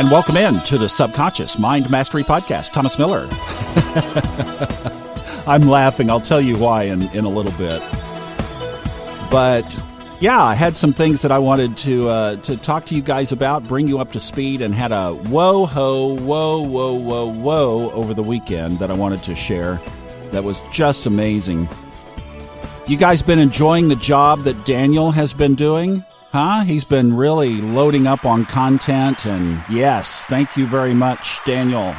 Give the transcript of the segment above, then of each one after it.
And welcome in to the Subconscious Mind Mastery Podcast. Thomas Miller. I'm laughing. I'll tell you why in, in a little bit. But yeah, I had some things that I wanted to uh, to talk to you guys about, bring you up to speed, and had a whoa ho, whoa, whoa, whoa, whoa over the weekend that I wanted to share. That was just amazing. You guys been enjoying the job that Daniel has been doing? Huh? He's been really loading up on content, and yes, thank you very much, Daniel.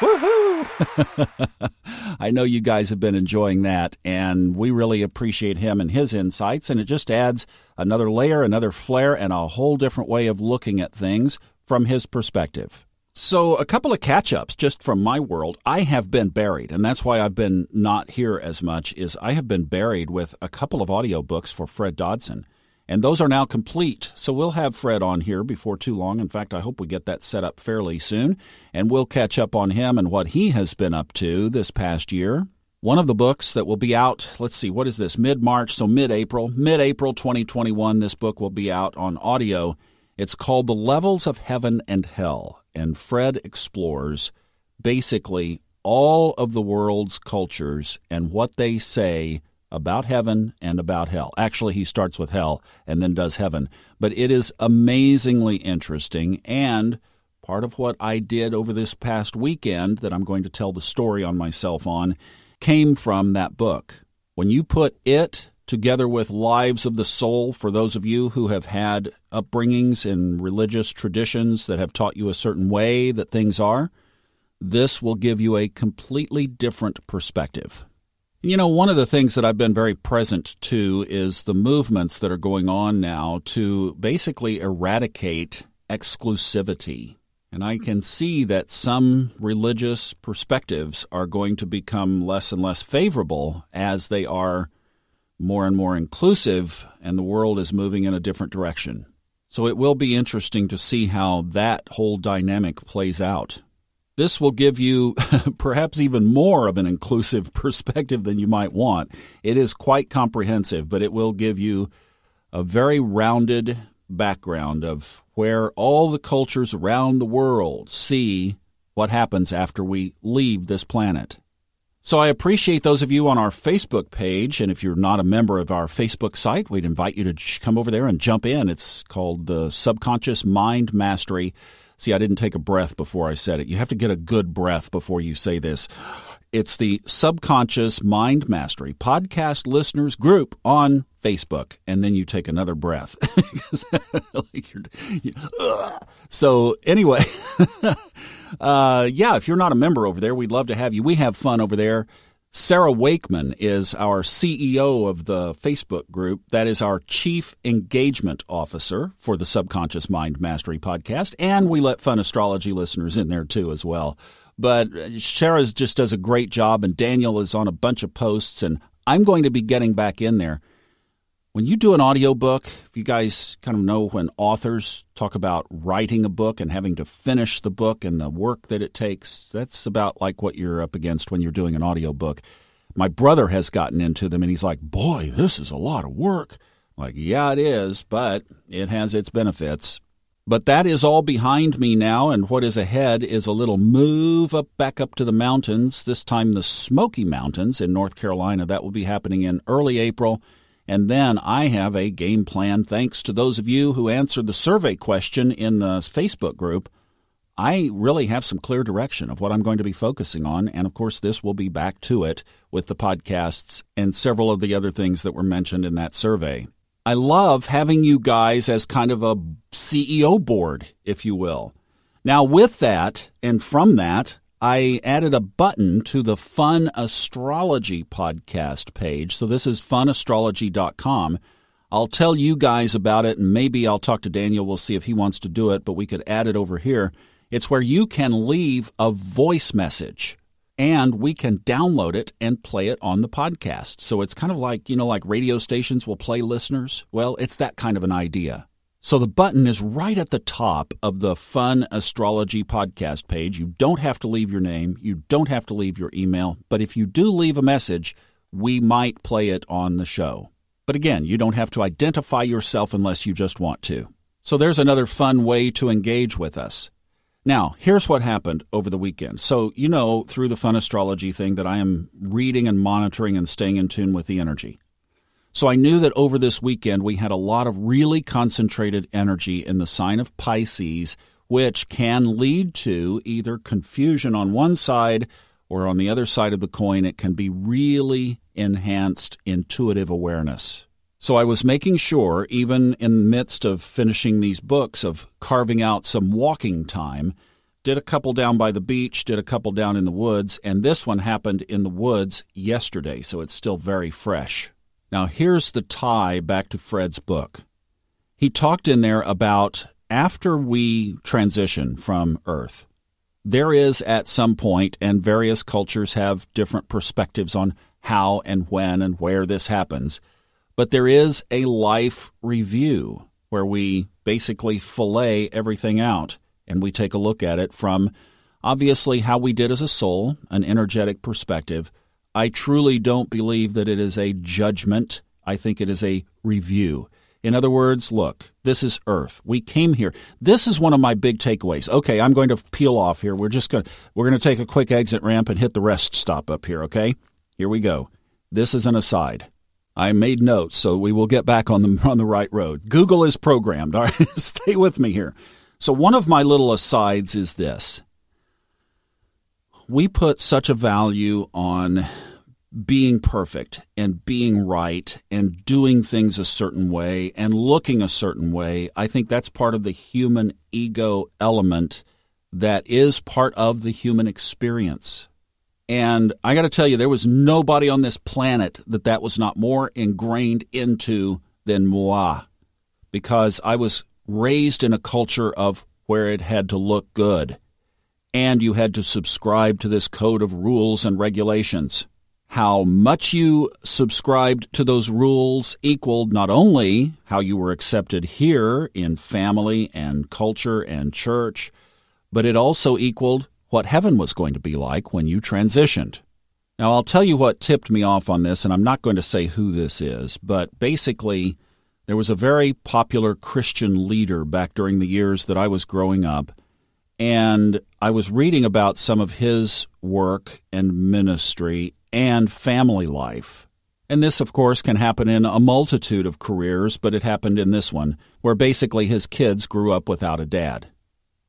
Woohoo! I know you guys have been enjoying that, and we really appreciate him and his insights, and it just adds another layer, another flair, and a whole different way of looking at things from his perspective. So, a couple of catch ups just from my world. I have been buried, and that's why I've been not here as much, is I have been buried with a couple of audiobooks for Fred Dodson. And those are now complete. So we'll have Fred on here before too long. In fact, I hope we get that set up fairly soon. And we'll catch up on him and what he has been up to this past year. One of the books that will be out, let's see, what is this? Mid March, so mid April. Mid April 2021, this book will be out on audio. It's called The Levels of Heaven and Hell. And Fred explores basically all of the world's cultures and what they say about heaven and about hell. Actually, he starts with hell and then does heaven. But it is amazingly interesting. And part of what I did over this past weekend, that I'm going to tell the story on myself on, came from that book. When you put it together with Lives of the Soul, for those of you who have had upbringings in religious traditions that have taught you a certain way that things are, this will give you a completely different perspective. You know, one of the things that I've been very present to is the movements that are going on now to basically eradicate exclusivity. And I can see that some religious perspectives are going to become less and less favorable as they are more and more inclusive, and the world is moving in a different direction. So it will be interesting to see how that whole dynamic plays out. This will give you perhaps even more of an inclusive perspective than you might want. It is quite comprehensive, but it will give you a very rounded background of where all the cultures around the world see what happens after we leave this planet. So I appreciate those of you on our Facebook page, and if you're not a member of our Facebook site, we'd invite you to come over there and jump in. It's called the Subconscious Mind Mastery. See, I didn't take a breath before I said it. You have to get a good breath before you say this. It's the Subconscious Mind Mastery podcast listeners group on Facebook, and then you take another breath. so anyway, uh, yeah, if you're not a member over there, we'd love to have you. We have fun over there. Sarah Wakeman is our CEO of the Facebook group. That is our Chief Engagement Officer for the Subconscious Mind Mastery podcast. And we let fun astrology listeners in there too, as well. But Sarah just does a great job, and Daniel is on a bunch of posts, and I'm going to be getting back in there. When you do an audiobook, if you guys kind of know when authors talk about writing a book and having to finish the book and the work that it takes, that's about like what you're up against when you're doing an audiobook. My brother has gotten into them and he's like, Boy, this is a lot of work. I'm like, yeah, it is, but it has its benefits. But that is all behind me now, and what is ahead is a little move up back up to the mountains, this time the Smoky Mountains in North Carolina. That will be happening in early April. And then I have a game plan thanks to those of you who answered the survey question in the Facebook group. I really have some clear direction of what I'm going to be focusing on. And of course, this will be back to it with the podcasts and several of the other things that were mentioned in that survey. I love having you guys as kind of a CEO board, if you will. Now, with that and from that, I added a button to the Fun Astrology podcast page. So this is funastrology.com. I'll tell you guys about it, and maybe I'll talk to Daniel. We'll see if he wants to do it, but we could add it over here. It's where you can leave a voice message and we can download it and play it on the podcast. So it's kind of like, you know, like radio stations will play listeners. Well, it's that kind of an idea. So the button is right at the top of the Fun Astrology podcast page. You don't have to leave your name, you don't have to leave your email, but if you do leave a message, we might play it on the show. But again, you don't have to identify yourself unless you just want to. So there's another fun way to engage with us. Now, here's what happened over the weekend. So, you know, through the fun astrology thing, that I am reading and monitoring and staying in tune with the energy. So, I knew that over this weekend we had a lot of really concentrated energy in the sign of Pisces, which can lead to either confusion on one side or on the other side of the coin, it can be really enhanced intuitive awareness. So I was making sure, even in the midst of finishing these books, of carving out some walking time. Did a couple down by the beach, did a couple down in the woods, and this one happened in the woods yesterday, so it's still very fresh. Now, here's the tie back to Fred's book. He talked in there about after we transition from Earth, there is at some point, and various cultures have different perspectives on how and when and where this happens but there is a life review where we basically fillet everything out and we take a look at it from obviously how we did as a soul, an energetic perspective. I truly don't believe that it is a judgment. I think it is a review. In other words, look, this is Earth. We came here. This is one of my big takeaways. Okay, I'm going to peel off here. We're just going to we're going to take a quick exit ramp and hit the rest stop up here, okay? Here we go. This is an aside. I made notes, so we will get back on the on the right road. Google is programmed. All right, stay with me here. So one of my little asides is this: we put such a value on being perfect and being right and doing things a certain way and looking a certain way. I think that's part of the human ego element that is part of the human experience. And I got to tell you, there was nobody on this planet that that was not more ingrained into than moi, because I was raised in a culture of where it had to look good, and you had to subscribe to this code of rules and regulations. How much you subscribed to those rules equaled not only how you were accepted here in family and culture and church, but it also equaled what heaven was going to be like when you transitioned. Now, I'll tell you what tipped me off on this, and I'm not going to say who this is, but basically, there was a very popular Christian leader back during the years that I was growing up, and I was reading about some of his work and ministry and family life. And this, of course, can happen in a multitude of careers, but it happened in this one, where basically his kids grew up without a dad.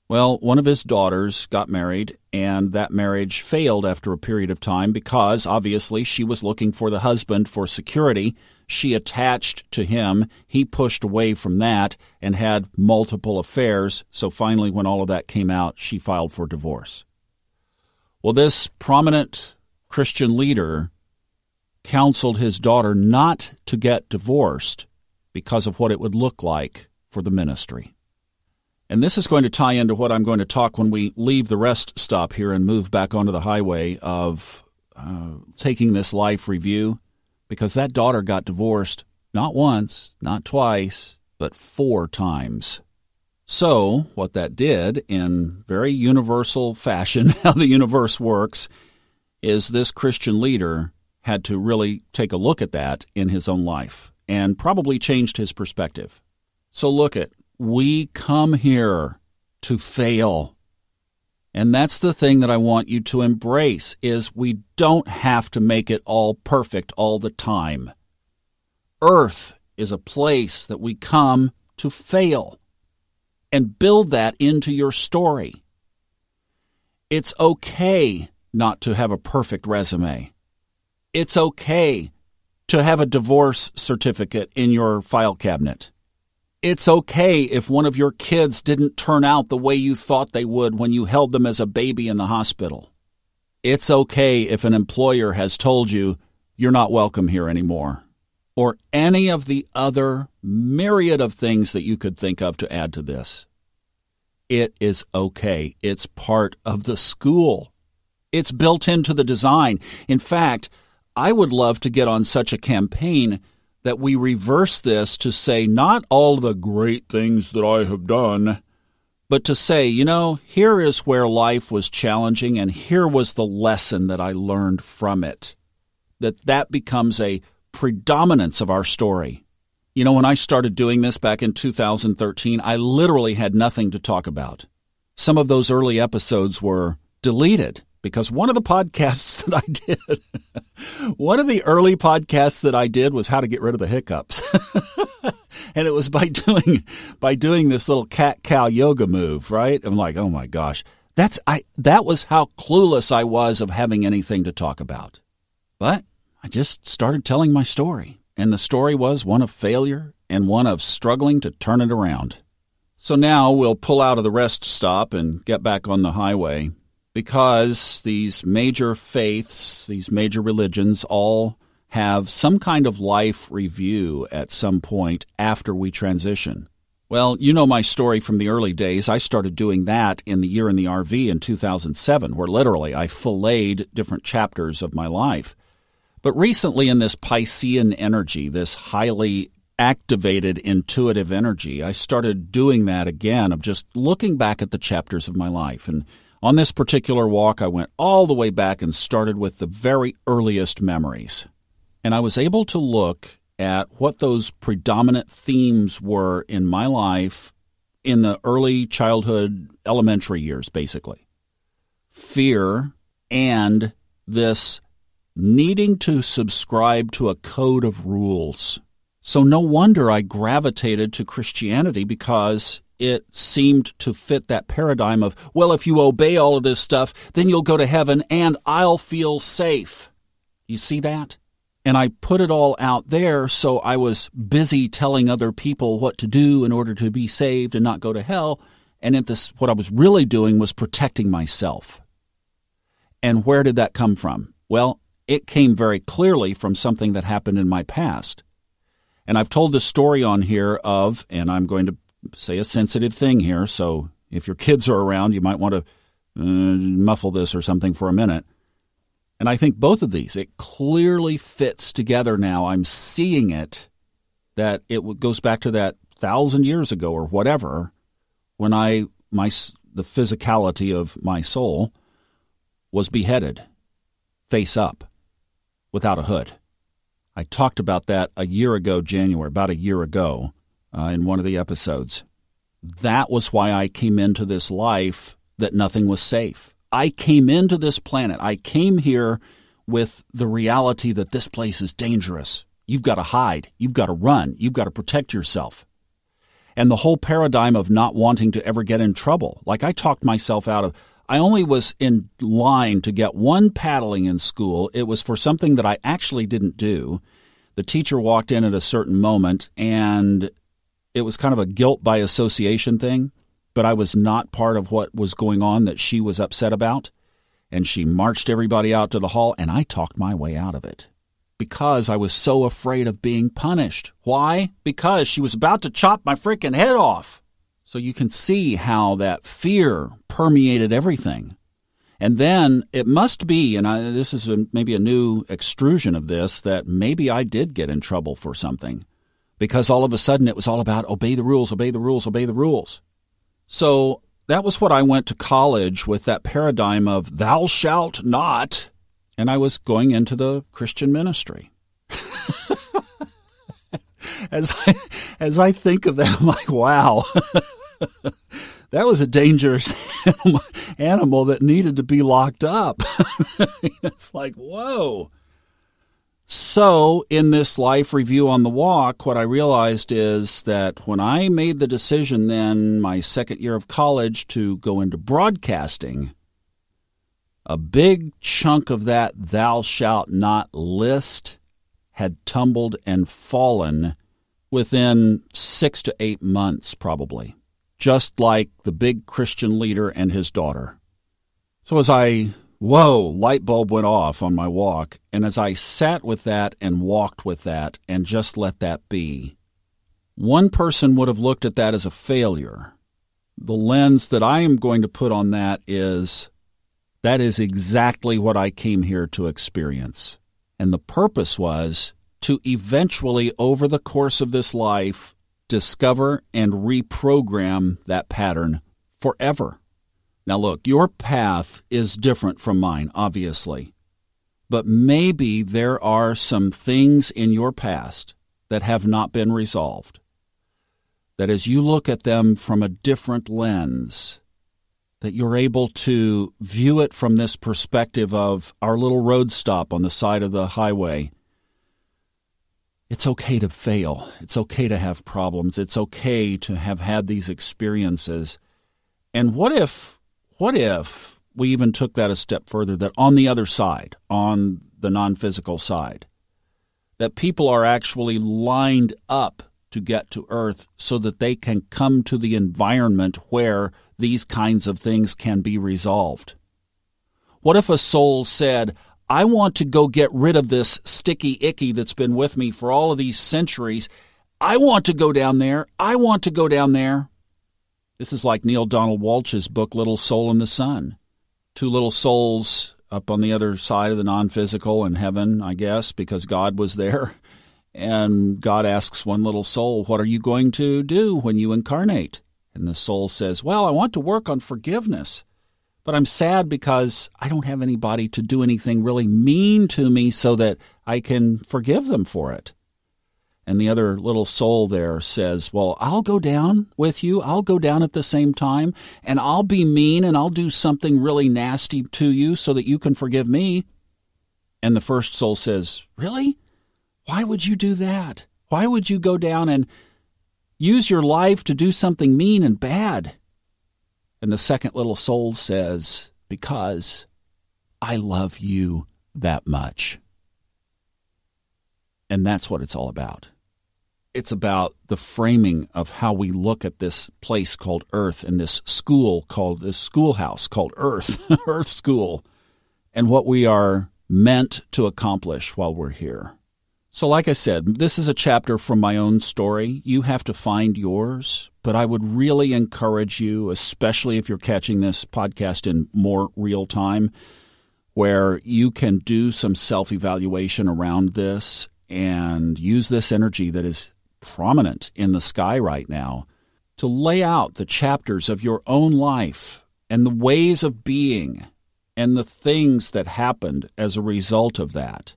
Well, one of his daughters got married, and that marriage failed after a period of time because obviously she was looking for the husband for security. She attached to him. He pushed away from that and had multiple affairs. So finally, when all of that came out, she filed for divorce. Well, this prominent Christian leader counseled his daughter not to get divorced because of what it would look like for the ministry. And this is going to tie into what I'm going to talk when we leave the rest stop here and move back onto the highway of uh, taking this life review, because that daughter got divorced not once, not twice, but four times. So, what that did, in very universal fashion, how the universe works, is this Christian leader had to really take a look at that in his own life and probably changed his perspective. So, look at we come here to fail. And that's the thing that I want you to embrace is we don't have to make it all perfect all the time. Earth is a place that we come to fail and build that into your story. It's okay not to have a perfect resume. It's okay to have a divorce certificate in your file cabinet. It's okay if one of your kids didn't turn out the way you thought they would when you held them as a baby in the hospital. It's okay if an employer has told you you're not welcome here anymore, or any of the other myriad of things that you could think of to add to this. It is okay. It's part of the school. It's built into the design. In fact, I would love to get on such a campaign that we reverse this to say not all the great things that I have done, but to say, you know, here is where life was challenging and here was the lesson that I learned from it. That that becomes a predominance of our story. You know, when I started doing this back in 2013, I literally had nothing to talk about. some of those early episodes were deleted because one of the podcasts that I did, one of the early podcasts that I did was how to get rid of the hiccups. and it was by doing by doing this little cat cow yoga move, right? I'm like, "Oh my gosh. That's I that was how clueless I was of having anything to talk about." But I just started telling my story, and the story was one of failure and one of struggling to turn it around. So now we'll pull out of the rest stop and get back on the highway because these major faiths, these major religions, all have some kind of life review at some point after we transition. Well, you know my story from the early days. I started doing that in the year in the RV in 2007, where literally I filleted different chapters of my life. But recently, in this Piscean energy, this highly activated intuitive energy, I started doing that again of just looking back at the chapters of my life and on this particular walk, I went all the way back and started with the very earliest memories. And I was able to look at what those predominant themes were in my life in the early childhood, elementary years, basically fear and this needing to subscribe to a code of rules. So, no wonder I gravitated to Christianity because it seemed to fit that paradigm of, well, if you obey all of this stuff, then you'll go to heaven and I'll feel safe. You see that? And I put it all out there, so I was busy telling other people what to do in order to be saved and not go to hell. And at this, what I was really doing was protecting myself. And where did that come from? Well, it came very clearly from something that happened in my past. And I've told the story on here of, and I'm going to say a sensitive thing here, so if your kids are around, you might want to uh, muffle this or something for a minute. And I think both of these, it clearly fits together now. I'm seeing it that it goes back to that thousand years ago or whatever, when I my the physicality of my soul was beheaded, face up, without a hood. I talked about that a year ago, January, about a year ago, uh, in one of the episodes. That was why I came into this life that nothing was safe. I came into this planet. I came here with the reality that this place is dangerous. You've got to hide. You've got to run. You've got to protect yourself. And the whole paradigm of not wanting to ever get in trouble. Like I talked myself out of, I only was in line to get one paddling in school. It was for something that I actually didn't do. The teacher walked in at a certain moment and it was kind of a guilt by association thing, but I was not part of what was going on that she was upset about. And she marched everybody out to the hall, and I talked my way out of it because I was so afraid of being punished. Why? Because she was about to chop my freaking head off. So you can see how that fear permeated everything. And then it must be, and I, this is maybe a new extrusion of this, that maybe I did get in trouble for something because all of a sudden it was all about obey the rules, obey the rules, obey the rules. So that was what I went to college with that paradigm of thou shalt not. And I was going into the Christian ministry. as I as I think of that, I'm like, wow, that was a dangerous animal, animal that needed to be locked up. it's like, whoa. So, in this life review on the walk, what I realized is that when I made the decision then, my second year of college, to go into broadcasting, a big chunk of that thou shalt not list had tumbled and fallen within six to eight months, probably, just like the big Christian leader and his daughter. So, as I whoa, light bulb went off on my walk. And as I sat with that and walked with that and just let that be, one person would have looked at that as a failure. The lens that I am going to put on that is that is exactly what I came here to experience. And the purpose was to eventually, over the course of this life, discover and reprogram that pattern forever. Now, look, your path is different from mine, obviously. But maybe there are some things in your past that have not been resolved. That as you look at them from a different lens, that you're able to view it from this perspective of our little road stop on the side of the highway. It's okay to fail. It's okay to have problems. It's okay to have had these experiences. And what if, what if we even took that a step further that on the other side, on the non physical side, that people are actually lined up to get to Earth so that they can come to the environment where these kinds of things can be resolved? What if a soul said, I want to go get rid of this sticky icky that's been with me for all of these centuries. I want to go down there. I want to go down there. This is like Neale Donald Walsch's book, Little Soul in the Sun. Two little souls up on the other side of the non physical in heaven, I guess, because God was there. And God asks one little soul, What are you going to do when you incarnate? And the soul says, Well, I want to work on forgiveness. But I'm sad because I don't have anybody to do anything really mean to me so that I can forgive them for it. And the other little soul there says, Well, I'll go down with you. I'll go down at the same time, and I'll be mean and I'll do something really nasty to you so that you can forgive me. And the first soul says, Really? Why would you do that? Why would you go down and use your life to do something mean and bad? And the second little soul says, Because I love you that much. And that's what it's all about. It's about the framing of how we look at this place called Earth and this school called this schoolhouse called Earth, Earth School, and what we are meant to accomplish while we're here. So, like I said, this is a chapter from my own story. You have to find yours, but I would really encourage you, especially if you're catching this podcast in more real time, where you can do some self evaluation around this and use this energy that is prominent in the sky right now to lay out the chapters of your own life and the ways of being and the things that happened as a result of that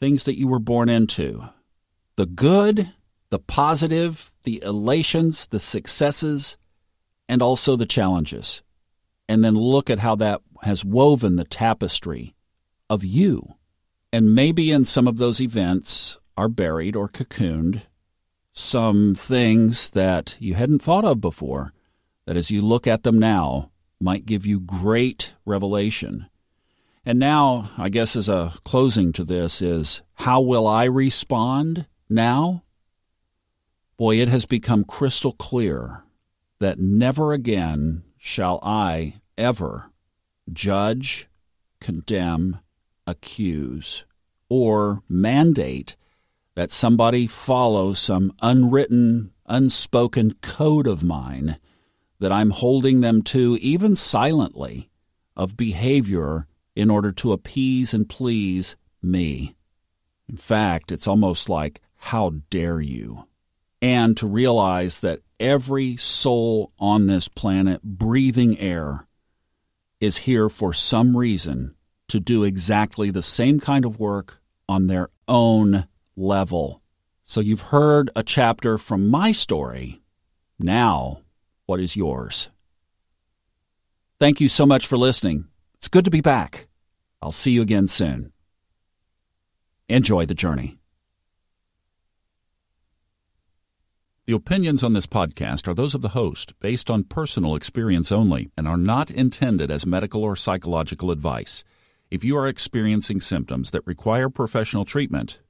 things that you were born into the good, the positive, the elations, the successes, and also the challenges. And then look at how that has woven the tapestry of you. And maybe in some of those events are buried or cocooned some things that you hadn't thought of before, that as you look at them now might give you great revelation and now, I guess, as a closing to this, is how will I respond now? Boy, it has become crystal clear that never again shall I ever judge, condemn, accuse, or mandate that somebody follow some unwritten, unspoken code of mine that I'm holding them to, even silently, of behavior in order to appease and please me. In fact, it's almost like, how dare you? And to realize that every soul on this planet breathing air is here for some reason to do exactly the same kind of work on their own level. So you've heard a chapter from my story. Now, what is yours? Thank you so much for listening. It's good to be back. I'll see you again soon. Enjoy the journey. The opinions on this podcast are those of the host, based on personal experience only, and are not intended as medical or psychological advice. If you are experiencing symptoms that require professional treatment,